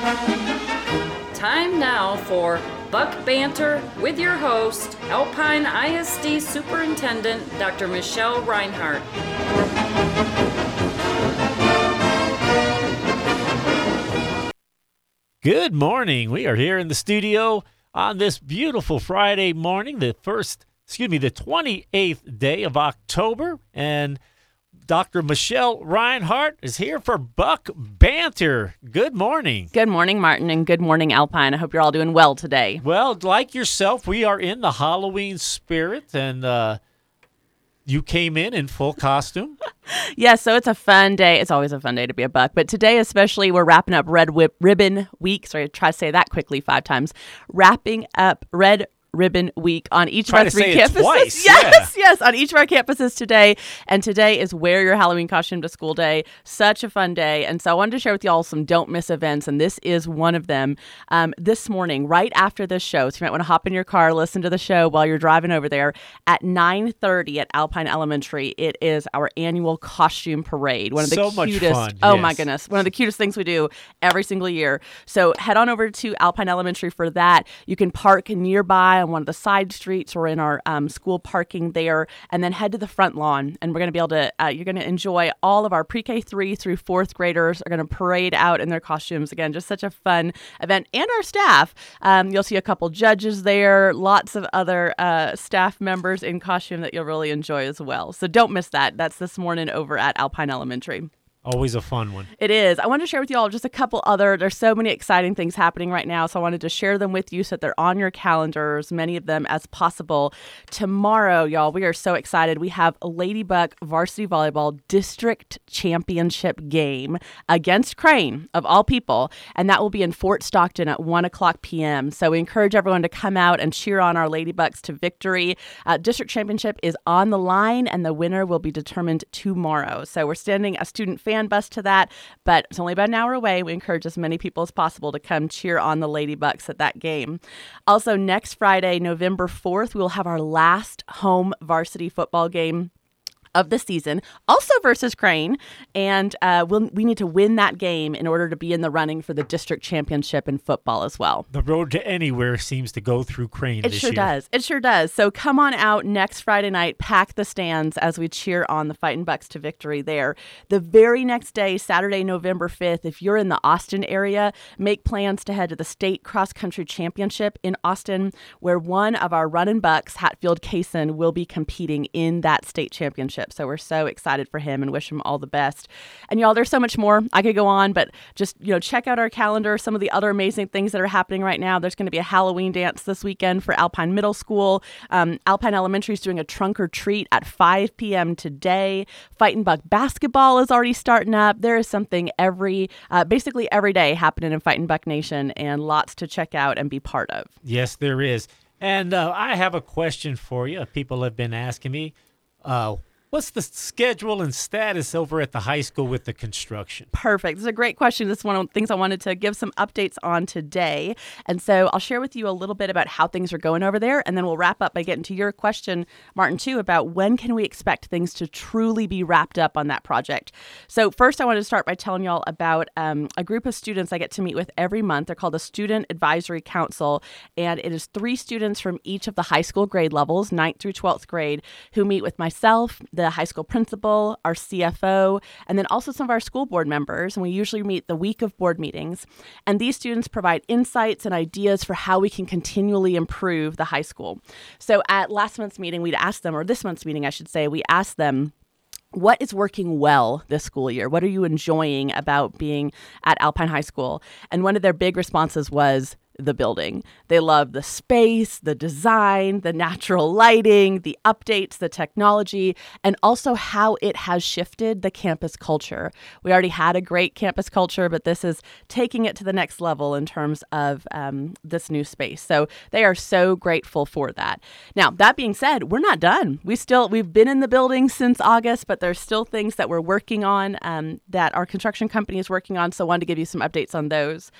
Time now for Buck Banter with your host, Alpine ISD Superintendent Dr. Michelle Reinhardt. Good morning. We are here in the studio on this beautiful Friday morning, the first, excuse me, the 28th day of October. And Dr. Michelle Reinhardt is here for Buck Banter. Good morning. Good morning, Martin, and good morning, Alpine. I hope you're all doing well today. Well, like yourself, we are in the Halloween spirit, and uh, you came in in full costume. yes, yeah, so it's a fun day. It's always a fun day to be a buck, but today especially, we're wrapping up Red Whip Ribbon Week. Sorry, to try to say that quickly five times. Wrapping up Red Ribbon Week on each Try of our three campuses. Yes, yeah. yes, on each of our campuses today. And today is wear your Halloween costume to school day. Such a fun day. And so I wanted to share with y'all some don't miss events, and this is one of them. Um, this morning, right after this show, so you might want to hop in your car, listen to the show while you're driving over there. At 9:30 at Alpine Elementary, it is our annual costume parade. One of the so cutest. Fun, oh yes. my goodness, one of the cutest things we do every single year. So head on over to Alpine Elementary for that. You can park nearby on one of the side streets or in our um, school parking there, and then head to the front lawn. And we're going to be able to, uh, you're going to enjoy all of our pre K three through fourth graders are going to parade out in their costumes. Again, just such a fun event. And our staff. Um, you'll see a couple judges there, lots of other uh, staff members in costume that you'll really enjoy as well. So don't miss that. That's this morning over at Alpine Elementary. Always a fun one. It is. I wanted to share with you all just a couple other. There's so many exciting things happening right now, so I wanted to share them with you so that they're on your calendars, many of them as possible. Tomorrow, y'all, we are so excited. We have a Ladybuck Varsity Volleyball District Championship game against Crane, of all people, and that will be in Fort Stockton at 1 o'clock p.m. So we encourage everyone to come out and cheer on our Ladybucks to victory. Uh, District Championship is on the line, and the winner will be determined tomorrow. So we're sending a student fan bus to that, but it's only about an hour away. We encourage as many people as possible to come cheer on the Ladybucks at that game. Also, next Friday, November 4th, we will have our last home varsity football game of the season, also versus Crane, and uh, we'll, we need to win that game in order to be in the running for the district championship in football as well. The road to anywhere seems to go through Crane. It sure year. does. It sure does. So come on out next Friday night, pack the stands as we cheer on the Fighting Bucks to victory there. The very next day, Saturday, November 5th, if you're in the Austin area, make plans to head to the state cross country championship in Austin, where one of our running bucks, Hatfield Kaysen, will be competing in that state championship. So we're so excited for him and wish him all the best. And y'all, there's so much more. I could go on, but just you know, check out our calendar. Some of the other amazing things that are happening right now. There's going to be a Halloween dance this weekend for Alpine Middle School. Um, Alpine Elementary is doing a trunk or treat at 5 p.m. today. Fighting Buck basketball is already starting up. There is something every, uh, basically every day happening in Fighting Buck Nation, and lots to check out and be part of. Yes, there is. And uh, I have a question for you. People have been asking me. Uh, What's the schedule and status over at the high school with the construction? Perfect. This is a great question. This is one of the things I wanted to give some updates on today. And so I'll share with you a little bit about how things are going over there. And then we'll wrap up by getting to your question, Martin, too, about when can we expect things to truly be wrapped up on that project. So, first, I wanted to start by telling y'all about um, a group of students I get to meet with every month. They're called the Student Advisory Council. And it is three students from each of the high school grade levels, 9th through 12th grade, who meet with myself, the high school principal, our CFO, and then also some of our school board members. And we usually meet the week of board meetings. And these students provide insights and ideas for how we can continually improve the high school. So at last month's meeting, we'd ask them, or this month's meeting, I should say, we asked them, what is working well this school year? What are you enjoying about being at Alpine High School? And one of their big responses was the building. They love the space, the design, the natural lighting, the updates, the technology, and also how it has shifted the campus culture. We already had a great campus culture, but this is taking it to the next level in terms of um, this new space. So they are so grateful for that. Now, that being said, we're not done. We still we've been in the building since August, but there's still things that we're working on um, that our construction company is working on. So I wanted to give you some updates on those.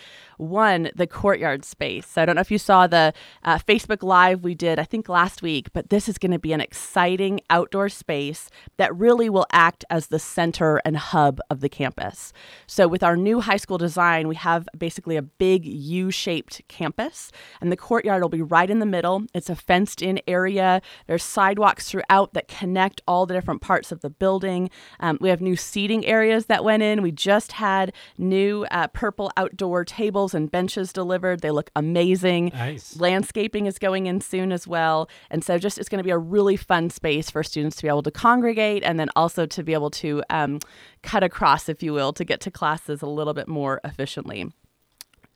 One, the courtyard space. So I don't know if you saw the uh, Facebook Live we did, I think last week, but this is going to be an exciting outdoor space that really will act as the center and hub of the campus. So with our new high school design, we have basically a big U shaped campus, and the courtyard will be right in the middle. It's a fenced in area. There's sidewalks throughout that connect all the different parts of the building. Um, we have new seating areas that went in. We just had new uh, purple outdoor tables and benches delivered. They look amazing. Nice. Landscaping is going in soon as well. And so, just it's going to be a really fun space for students to be able to congregate and then also to be able to um, cut across, if you will, to get to classes a little bit more efficiently.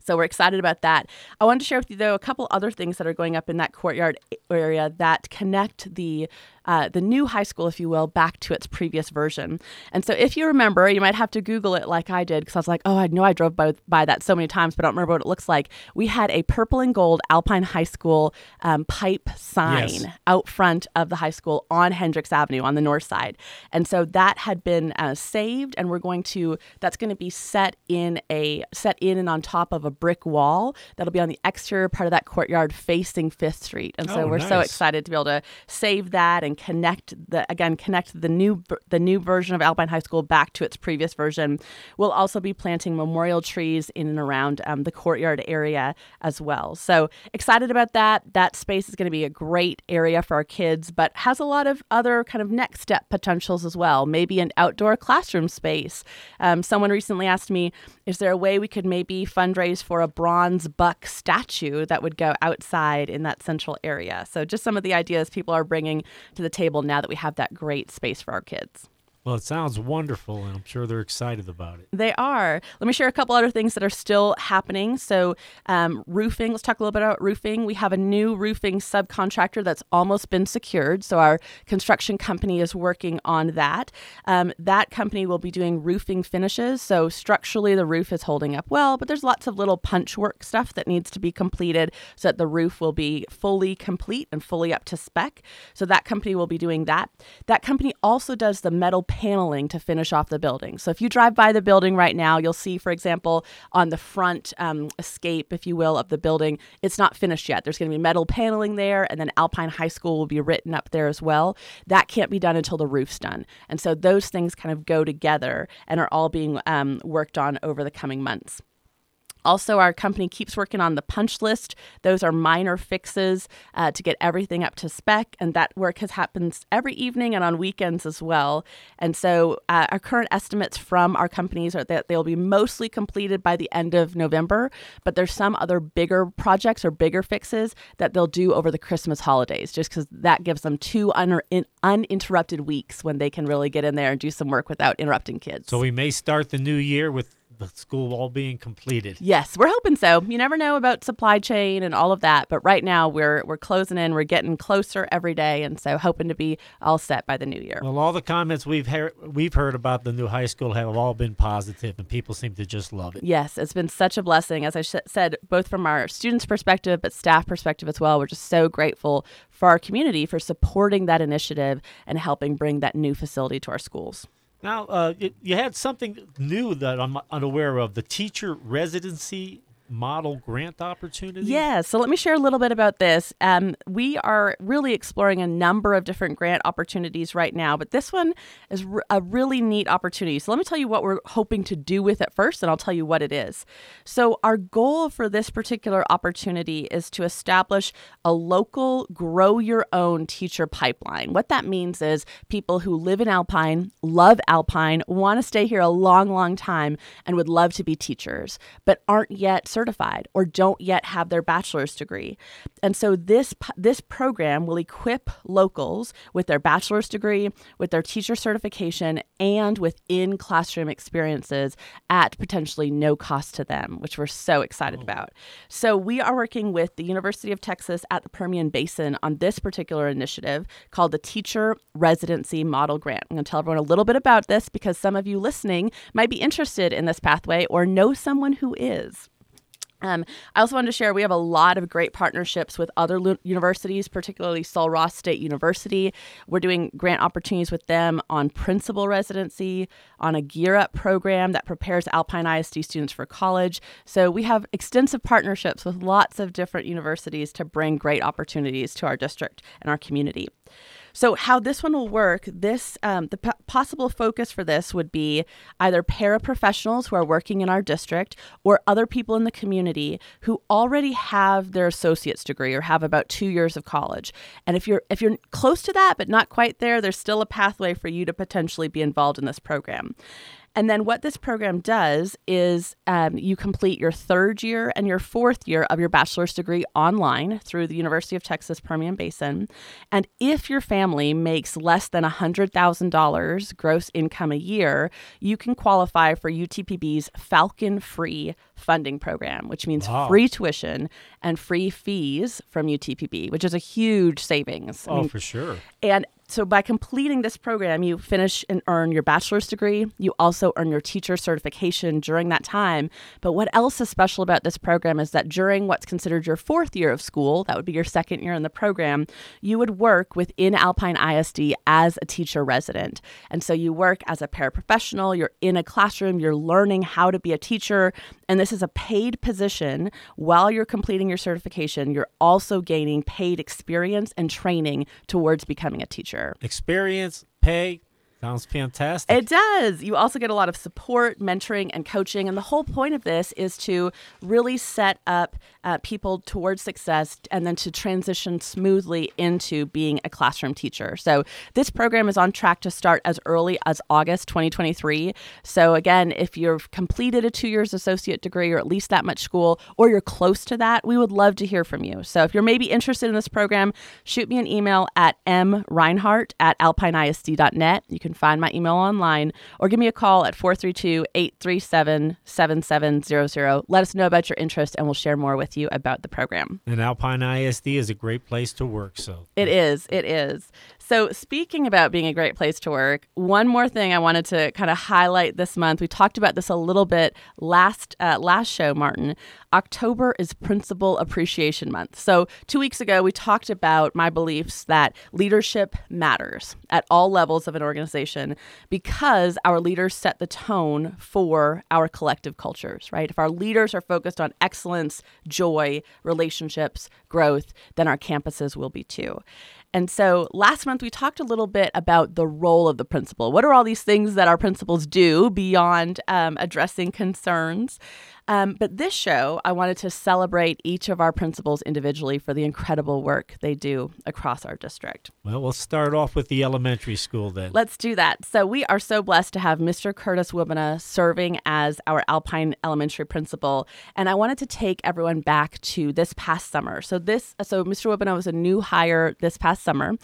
So we're excited about that. I wanted to share with you though a couple other things that are going up in that courtyard area that connect the uh, the new high school, if you will, back to its previous version. And so if you remember, you might have to Google it like I did because I was like, oh, I know I drove by, by that so many times, but I don't remember what it looks like. We had a purple and gold Alpine High School um, pipe sign Yes. out front of the high school on Hendricks Avenue on the north side. And so that had been uh, saved, and we're going to, that's going to be set in a, set in and on top of a brick wall that'll be on the exterior part of that courtyard facing Fifth Street. And so Oh, we're so excited to be able to save that and connect the, again, connect the new, the new version of Alpine High School back to its previous version. We'll also be planting memorial trees in and around um, the courtyard area as well. So excited about that. That space is going to be a great area for our kids, but has a lot of other kind of next step potentials as well. Maybe an outdoor classroom space. Um, someone recently asked me, is there a way we could maybe fundraise for a bronze buck statue that would go outside in that central area? So just some of the ideas people are bringing to the table now that we have that great space for our kids. Well, it sounds wonderful, and I'm sure they're excited about it. They are. Let me share a couple other things that are still happening. So, um, roofing, let's talk a little bit about roofing. We have a new roofing subcontractor that's almost been secured. So, our construction company is working on that. Um, that company will be doing roofing finishes. So, structurally, the roof is holding up well, but there's lots of little punch work stuff that needs to be completed so that the roof will be fully complete and fully up to spec. So, that company will be doing that. That company also does the metal paneling to finish off the building. So if you drive by the building right now, you'll see, for example, on the front um, escape, if you will, of the building, it's not finished yet. There's going to be metal paneling there, and then Alpine High School will be written up there as well. That can't be done until the roof's done. And so those things kind of go together and are all being um, worked on over the coming months. Also, our company keeps working on the punch list. Those are minor fixes uh, to get everything up to spec, and that work has happens every evening and on weekends as well. And so, uh, our current estimates from our companies are that they'll be mostly completed by the end of November. But there's some other bigger projects or bigger fixes that they'll do over the Christmas holidays, just because that gives them two un- in- uninterrupted weeks when they can really get in there and do some work without interrupting kids. So we may start the new year with the school all being completed. Yes, we're hoping so. You never know about supply chain and all of that, but right now we're we're closing in. We're getting closer every day, and so hoping to be all set by the new year. Well, all the comments we've heard we've heard about the new high school have all been positive, and people seem to just love it. Yes, it's been such a blessing, as I sh- said, both from our students' perspective, but staff perspective as well. We're just so grateful for our community for supporting that initiative and helping bring that new facility to our schools. Now, uh, you, you had something new that I'm unaware of: the teacher residency model grant opportunity. Yeah, so let me share a little bit about this. Um, we are really exploring a number of different grant opportunities right now, but this one is r- a really neat opportunity. So let me tell you what we're hoping to do with it first, and I'll tell you what it is. So, our goal for this particular opportunity is to establish a local grow your own teacher pipeline. What that means is people who live in Alpine, love Alpine, want to stay here a long, long time, and would love to be teachers, but aren't yet certified or don't yet have their bachelor's degree. And so this this program will equip locals with their bachelor's degree, with their teacher certification, and with in classroom experiences at potentially no cost to them, which we're so excited oh. about. So we are working with the University of Texas at the Permian Basin on this particular initiative called the Teacher Residency Model Grant. I'm going to tell everyone a little bit about this because some of you listening might be interested in this pathway or know someone who is. Um, I also wanted to share we have a lot of great partnerships with other lu- universities, particularly Sul Ross State University. We're doing grant opportunities with them on principal residency, on a Gear Up program that prepares Alpine ISD students for college. So we have extensive partnerships with lots of different universities to bring great opportunities to our district and our community. So, how this one will work, this um, the p- possible focus for this would be either paraprofessionals who are working in our district or other people in the community who already have their associate's degree or have about two years of college. And if you're if you're close to that but not quite there, there's still a pathway for you to potentially be involved in this program. And then what this program does is um, you complete your third year and your fourth year of your bachelor's degree online through the University of Texas Permian Basin. And if your family makes less than $100,000 gross income a year, you can qualify for UTPB's Falcon Free funding program, which means Wow. free tuition and free fees from UTPB, which is a huge savings. I Oh, mean, for sure. and so by completing this program, you finish and earn your bachelor's degree. You also earn your teacher certification during that time. But what else is special about this program is that during what's considered your fourth year of school, that would be your second year in the program, you would work within Alpine ISD as a teacher resident. And so you work as a paraprofessional, you're in a classroom, you're learning how to be a teacher. And this is a paid position while you're completing your certification. You're also gaining paid experience and training towards becoming a teacher. Experience, pay, sounds fantastic. It does. You also get a lot of support, mentoring, and coaching. And the whole point of this is to really set up uh, people towards success and then to transition smoothly into being a classroom teacher. So, this program is on track to start as early as August 2023. So, again, if you've completed a two years associate degree or at least that much school, or you're close to that, we would love to hear from you. So, if you're maybe interested in this program, shoot me an email at mreinhart at alpineisd.net. You can find my email online or give me a call at 432 837 7700. Let us know about your interest and we'll share more with you about the program. and Alpine ISD is a great place to work. So It is. It is. So, speaking about being a great place to work, one more thing I wanted to kind of highlight this month. We talked about this a little bit last uh, last show, Martin. October is Principal Appreciation Month. So, two weeks ago, we talked about my beliefs that leadership matters at all levels of an organization because our leaders set the tone for our collective cultures, right? If our leaders are focused on excellence, joy, relationships, growth, then our campuses will be too. And so last month we talked a little bit about the role of the principal. What are all these things that our principals do beyond um, addressing concerns? Um, but this show, I wanted to celebrate each of our principals individually for the incredible work they do across our district. well, we'll start off with the elementary school then. Let's do that. So we are so blessed to have Mr. Curtis Wibana serving as our Alpine Elementary principal, and I wanted to take everyone back to this past summer. So this, so Mr. Wibana was a new hire this past summer,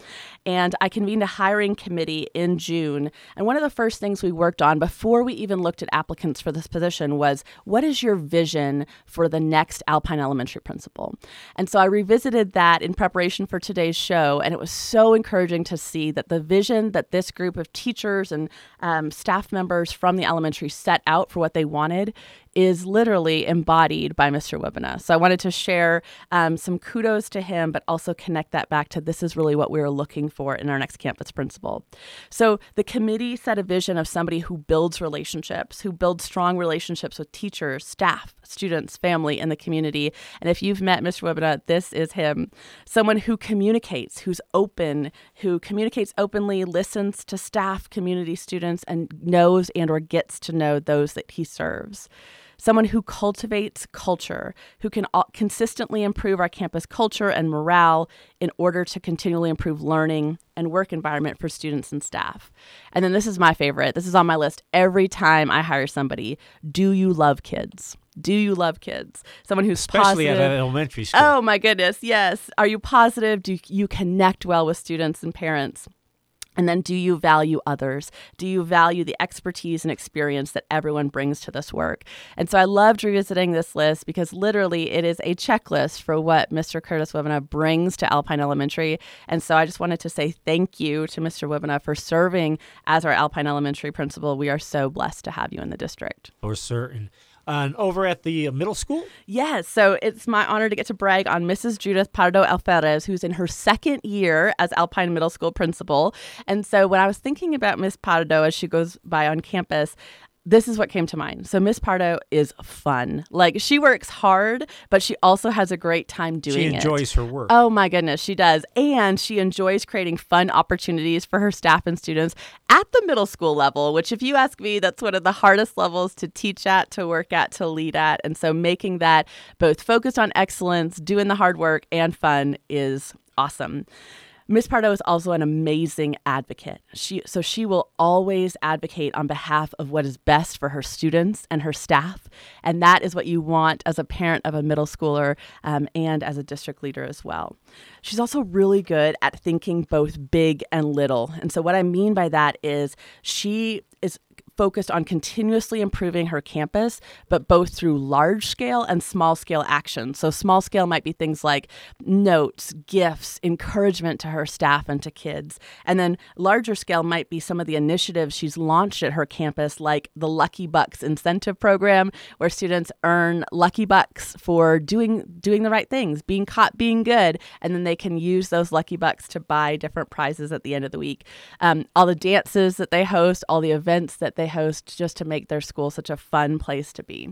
and I convened a hiring committee in June. And one of the first things we worked on before we even looked at applicants for this position was what is your vision for the next Alpine Elementary principal? And so I revisited that in preparation for today's show, and it was so encouraging to see that the vision that this group of teachers and um, staff members from the elementary set out for what they wanted is literally embodied by Mr. Wibana. So I wanted to share um, some kudos to him, but also connect that back to this is really what we were looking for in our next campus principal. So the committee set a vision of somebody who builds relationships, who builds strong relationships with teachers, staff, students, family, and the community. And if you've met Mr. Wibana, this is him. Someone who communicates, who's open, who communicates openly, listens to staff, community students, and knows and or gets to know those that he serves someone who cultivates culture, who can consistently improve our campus culture and morale in order to continually improve learning and work environment for students and staff. And then this is my favorite. This is on my list every time I hire somebody. Do you love kids? Do you love kids? Someone who's Especially positive. at an elementary school. Oh my goodness, yes. Are you positive? Do you connect well with students and parents? And then, do you value others? Do you value the expertise and experience that everyone brings to this work? And so, I loved revisiting this list because literally it is a checklist for what Mr. Curtis Wibana brings to Alpine Elementary. And so, I just wanted to say thank you to Mr. Wibana for serving as our Alpine Elementary principal. We are so blessed to have you in the district. for certain. And over at the middle school? Yes. So it's my honor to get to brag on Mrs. Judith Pardo Alferez, who's in her second year as Alpine Middle School principal. And so when I was thinking about Miss Pardo as she goes by on campus, this is what came to mind. So Miss Pardo is fun. Like she works hard, but she also has a great time doing it. She it. enjoys her work. Oh my goodness, she does. And she enjoys creating fun opportunities for her staff and students at the middle school level, which, if you ask me, that's one of the hardest levels to teach at, to work at, to lead at. And so making that both focused on excellence, doing the hard work, and fun is awesome. Miss Pardo is also an amazing advocate. She so she will always advocate on behalf of what is best for her students and her staff, and that is what you want as a parent of a middle schooler um, and as a district leader as well. She's also really good at thinking both big and little, and so what I mean by that is she focused on continuously improving her campus, but both through large scale and small scale actions. So, small scale might be things like notes, gifts, encouragement to her staff and to kids. And then larger scale might be some of the initiatives she's launched at her campus, like the Lucky Bucks incentive program, where students earn lucky bucks for doing doing the right things, being caught being good, and then they can use those lucky bucks to buy different prizes at the end of the week. Um, all the dances that they host, all the events that they host just to make their school such a fun place to be.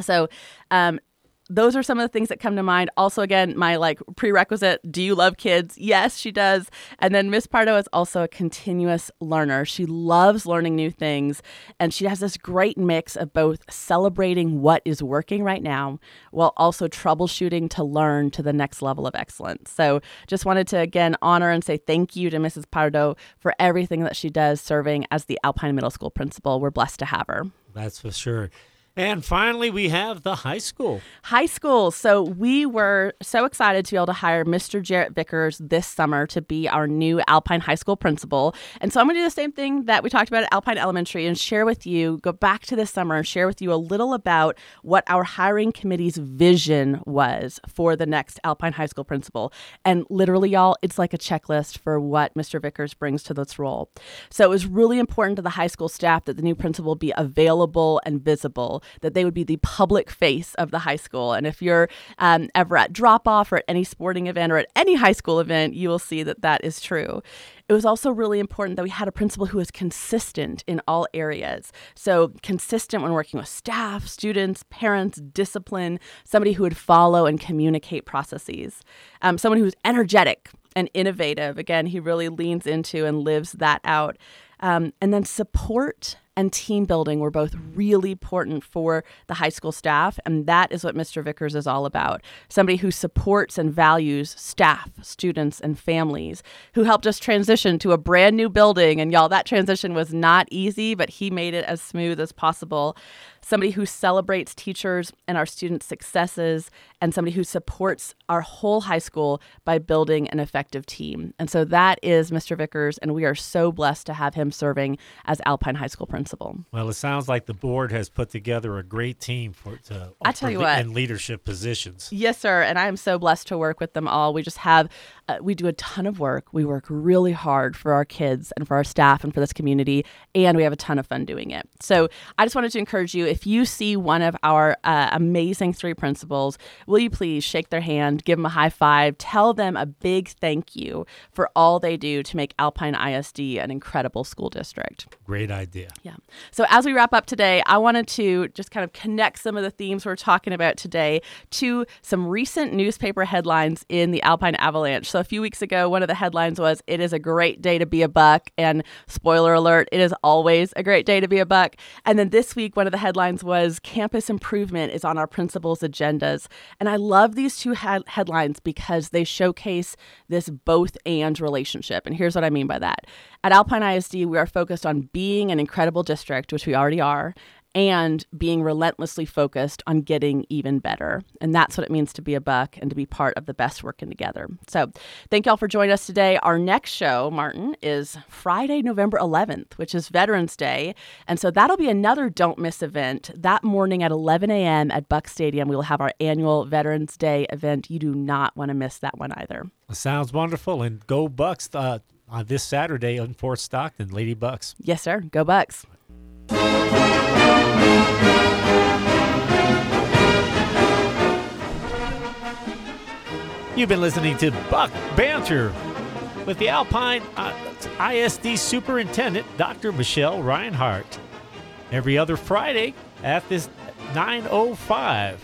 So, um, those are some of the things that come to mind. Also, again, my like prerequisite do you love kids? Yes, she does. And then Miss Pardo is also a continuous learner. She loves learning new things. And she has this great mix of both celebrating what is working right now while also troubleshooting to learn to the next level of excellence. So, just wanted to again honor and say thank you to Mrs. Pardo for everything that she does serving as the Alpine Middle School principal. We're blessed to have her. That's for sure. And finally, we have the high school. High school. So we were so excited to be able to hire Mr. Jarrett Vickers this summer to be our new Alpine High School principal. And so I'm going to do the same thing that we talked about at Alpine Elementary and share with you, go back to this summer and share with you a little about what our hiring committee's vision was for the next Alpine High School principal. And literally, y'all, it's like a checklist for what Mr. Vickers brings to this role. So it was really important to the high school staff that the new principal be available and visible that they would be the public face of the high school. And if you're um, ever at drop off or at any sporting event or at any high school event, you will see that that is true. It was also really important that we had a principal who was consistent in all areas. So, consistent when working with staff, students, parents, discipline, somebody who would follow and communicate processes, um, someone who was energetic and innovative. Again, he really leans into and lives that out. Um, and then support and team building were both really important for the high school staff. And that is what Mr. Vickers is all about somebody who supports and values staff, students, and families, who helped us transition to a brand new building. And y'all, that transition was not easy, but he made it as smooth as possible somebody who celebrates teachers and our students' successes, and somebody who supports our whole high school by building an effective team. And so that is Mr. Vickers, and we are so blessed to have him serving as Alpine High School principal. Well, it sounds like the board has put together a great team for to I tell you what. in leadership positions. Yes, sir. And I am so blessed to work with them all. We just have, uh, we do a ton of work. We work really hard for our kids and for our staff and for this community, and we have a ton of fun doing it. So I just wanted to encourage you if you see one of our uh, amazing three principals, will you please shake their hand, give them a high five, tell them a big thank you for all they do to make Alpine ISD an incredible school district. Great idea. Yeah. So as we wrap up today, I wanted to just kind of connect some of the themes we're talking about today to some recent newspaper headlines in the Alpine Avalanche. So a few weeks ago, one of the headlines was "It is a great day to be a buck," and spoiler alert, it is always a great day to be a buck. And then this week, one of the headlines was "Campus improvement is on our principals' agendas." And I love these two head- headlines because they showcase this both and relationship. And here's what I mean by that. At Alpine ISD, we are focused on being an incredible district, which we already are, and being relentlessly focused on getting even better. And that's what it means to be a buck and to be part of the best working together. So, thank y'all for joining us today. Our next show, Martin, is Friday, November 11th, which is Veterans Day. And so that'll be another don't miss event. That morning at 11 a.m. at Buck Stadium, we will have our annual Veterans Day event. You do not want to miss that one either. Sounds wonderful. And go Bucks uh, on this Saturday in Fort Stockton, Lady Bucks. Yes, sir. Go Bucks. You've been listening to Buck Banter with the Alpine uh, ISD Superintendent, Dr. Michelle Reinhardt. Every other Friday at this 905.